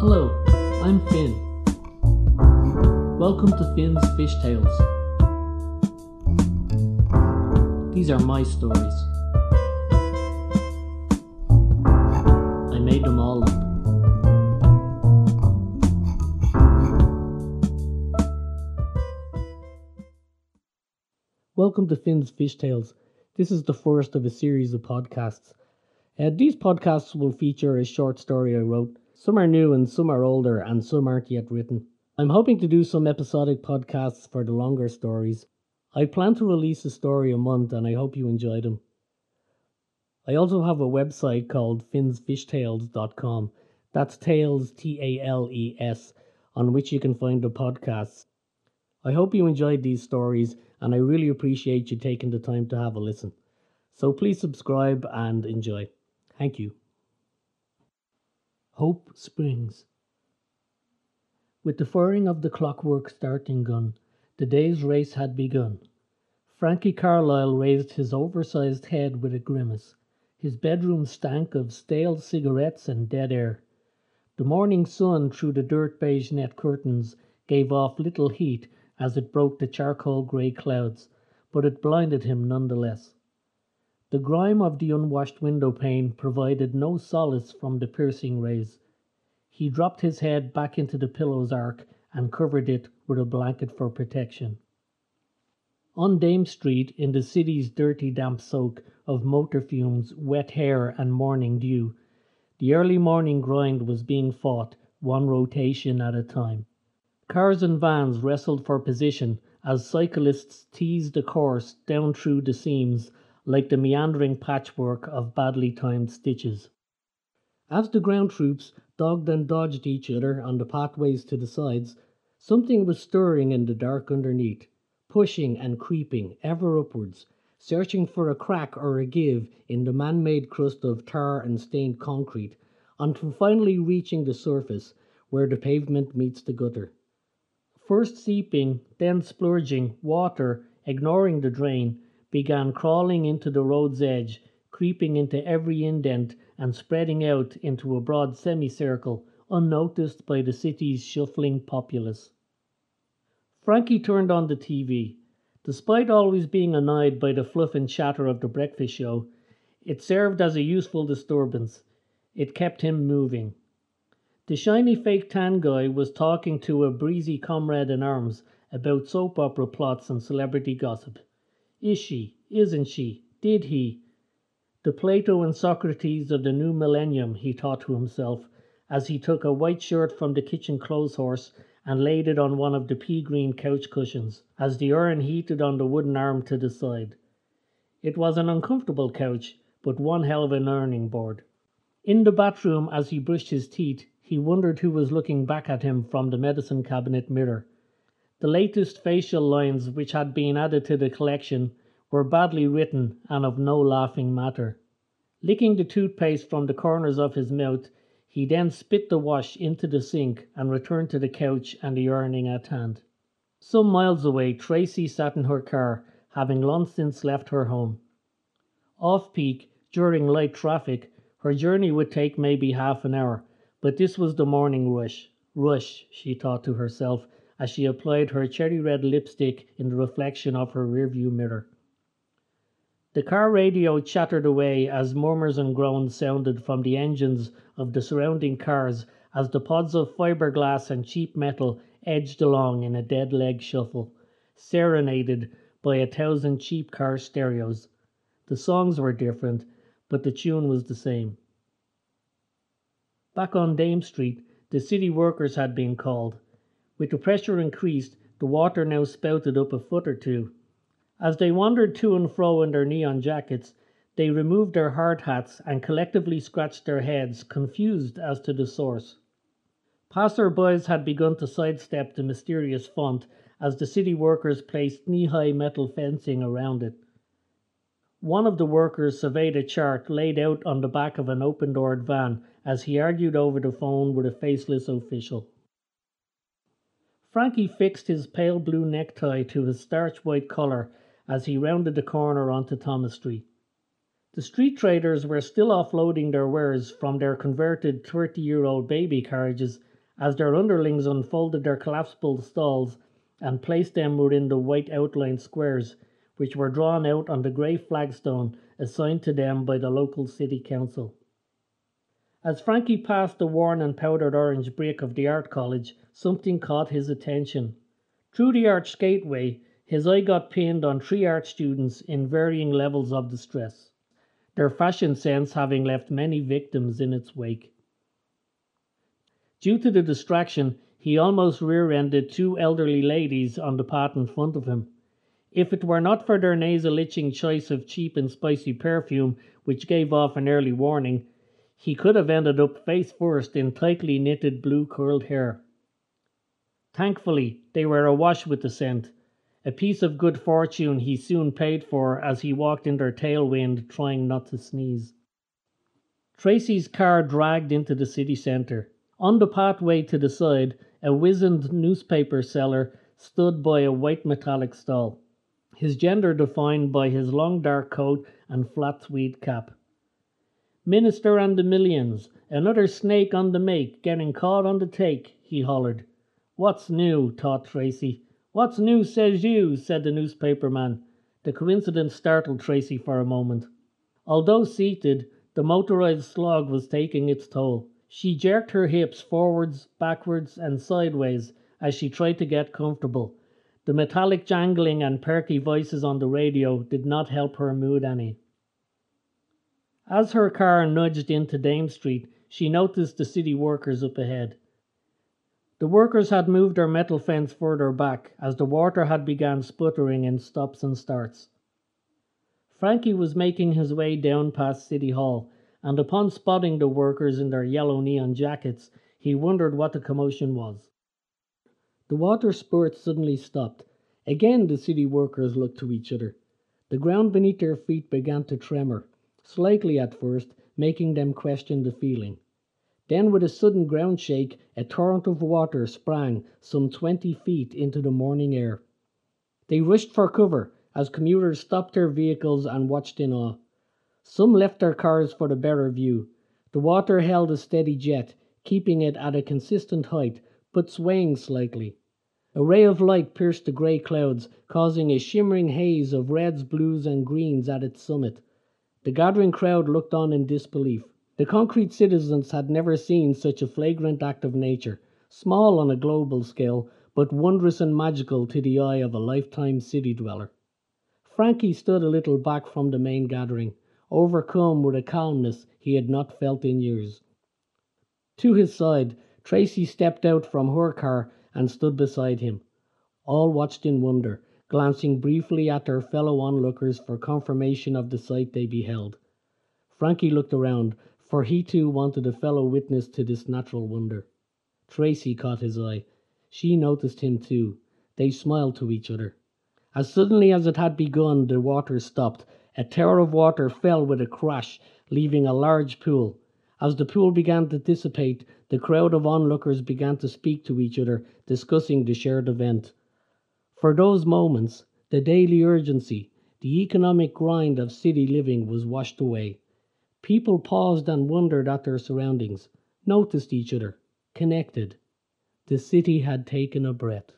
Hello, I'm Finn. Welcome to Finn's Fish Tales. These are my stories. I made them all up. Welcome to Finn's Fish Tales. This is the first of a series of podcasts. Uh, these podcasts will feature a short story I wrote. Some are new and some are older, and some aren't yet written. I'm hoping to do some episodic podcasts for the longer stories. I plan to release a story a month, and I hope you enjoy them. I also have a website called finsfishtales.com. That's Tales, T A L E S, on which you can find the podcasts. I hope you enjoyed these stories, and I really appreciate you taking the time to have a listen. So please subscribe and enjoy. Thank you. Hope Springs. With the firing of the clockwork starting gun, the day's race had begun. Frankie Carlyle raised his oversized head with a grimace. His bedroom stank of stale cigarettes and dead air. The morning sun through the dirt beige net curtains gave off little heat as it broke the charcoal grey clouds, but it blinded him none the less. The grime of the unwashed window pane provided no solace from the piercing rays. He dropped his head back into the pillow's arc and covered it with a blanket for protection. On Dame Street, in the city's dirty damp soak of motor fumes, wet hair, and morning dew, the early morning grind was being fought, one rotation at a time. Cars and vans wrestled for position as cyclists teased the course down through the seams like the meandering patchwork of badly timed stitches. As the ground troops dogged and dodged each other on the pathways to the sides, something was stirring in the dark underneath, pushing and creeping ever upwards, searching for a crack or a give in the man made crust of tar and stained concrete, until finally reaching the surface where the pavement meets the gutter. First seeping, then splurging, water, ignoring the drain, began crawling into the road's edge, creeping into every indent, and spreading out into a broad semicircle, unnoticed by the city's shuffling populace. Frankie turned on the TV. Despite always being annoyed by the fluff and chatter of the breakfast show, it served as a useful disturbance. It kept him moving. The shiny fake tan guy was talking to a breezy comrade in arms about soap opera plots and celebrity gossip. Is she? Isn't she? Did he? The Plato and Socrates of the new millennium, he thought to himself, as he took a white shirt from the kitchen clothes horse and laid it on one of the pea green couch cushions, as the urn heated on the wooden arm to the side. It was an uncomfortable couch, but one hell of an ironing board. In the bathroom, as he brushed his teeth, he wondered who was looking back at him from the medicine cabinet mirror. The latest facial lines which had been added to the collection were badly written and of no laughing matter. Licking the toothpaste from the corners of his mouth, he then spit the wash into the sink and returned to the couch and the ironing at hand. Some miles away, Tracy sat in her car, having long since left her home. Off peak, during light traffic, her journey would take maybe half an hour, but this was the morning rush. Rush, she thought to herself as she applied her cherry red lipstick in the reflection of her rearview mirror. The car radio chattered away as murmurs and groans sounded from the engines of the surrounding cars as the pods of fiberglass and cheap metal edged along in a dead leg shuffle, serenaded by a thousand cheap car stereos. The songs were different, but the tune was the same. Back on Dame Street, the city workers had been called. With the pressure increased, the water now spouted up a foot or two. As they wandered to and fro in their neon jackets, they removed their hard hats and collectively scratched their heads, confused as to the source. Passers-by had begun to sidestep the mysterious font as the city workers placed knee-high metal fencing around it. One of the workers surveyed a chart laid out on the back of an open-doored van as he argued over the phone with a faceless official. Frankie fixed his pale blue necktie to his starch white collar as he rounded the corner onto Thomas Street. The street traders were still offloading their wares from their converted 30 year old baby carriages as their underlings unfolded their collapsible stalls and placed them within the white outlined squares, which were drawn out on the grey flagstone assigned to them by the local city council. As Frankie passed the worn and powdered orange brick of the art college, something caught his attention. Through the arched gateway, his eye got pinned on three art students in varying levels of distress, their fashion sense having left many victims in its wake. Due to the distraction, he almost rear ended two elderly ladies on the path in front of him. If it were not for their nasal itching choice of cheap and spicy perfume, which gave off an early warning, he could have ended up face first in tightly knitted blue curled hair. Thankfully, they were awash with the scent, a piece of good fortune he soon paid for as he walked in their tailwind, trying not to sneeze. Tracy's car dragged into the city centre. On the pathway to the side, a wizened newspaper seller stood by a white metallic stall, his gender defined by his long dark coat and flat tweed cap. Minister and the millions, another snake on the make, getting caught on the take, he hollered. What's new? thought Tracy. What's new, says you, said the newspaper man. The coincidence startled Tracy for a moment. Although seated, the motorized slog was taking its toll. She jerked her hips forwards, backwards, and sideways as she tried to get comfortable. The metallic jangling and perky voices on the radio did not help her mood any. As her car nudged into Dame Street, she noticed the city workers up ahead. The workers had moved their metal fence further back as the water had begun sputtering in stops and starts. Frankie was making his way down past City Hall and upon spotting the workers in their yellow neon jackets, he wondered what the commotion was. The water spurt suddenly stopped. Again the city workers looked to each other. The ground beneath their feet began to tremor, slightly at first, making them question the feeling. Then, with a sudden ground shake, a torrent of water sprang some twenty feet into the morning air. They rushed for cover as commuters stopped their vehicles and watched in awe. Some left their cars for the better view. The water held a steady jet, keeping it at a consistent height, but swaying slightly. A ray of light pierced the grey clouds, causing a shimmering haze of reds, blues, and greens at its summit. The gathering crowd looked on in disbelief. The concrete citizens had never seen such a flagrant act of nature, small on a global scale, but wondrous and magical to the eye of a lifetime city dweller. Frankie stood a little back from the main gathering overcome with a calmness he had not felt in years. To his side, Tracy stepped out from her car and stood beside him. All watched in wonder, glancing briefly at their fellow onlookers for confirmation of the sight they beheld. Frankie looked around, for he too wanted a fellow witness to this natural wonder. Tracy caught his eye. She noticed him too. They smiled to each other. As suddenly as it had begun, the water stopped, a tower of water fell with a crash, leaving a large pool. As the pool began to dissipate, the crowd of onlookers began to speak to each other, discussing the shared event. For those moments, the daily urgency, the economic grind of city living was washed away. People paused and wondered at their surroundings, noticed each other, connected. The city had taken a breath.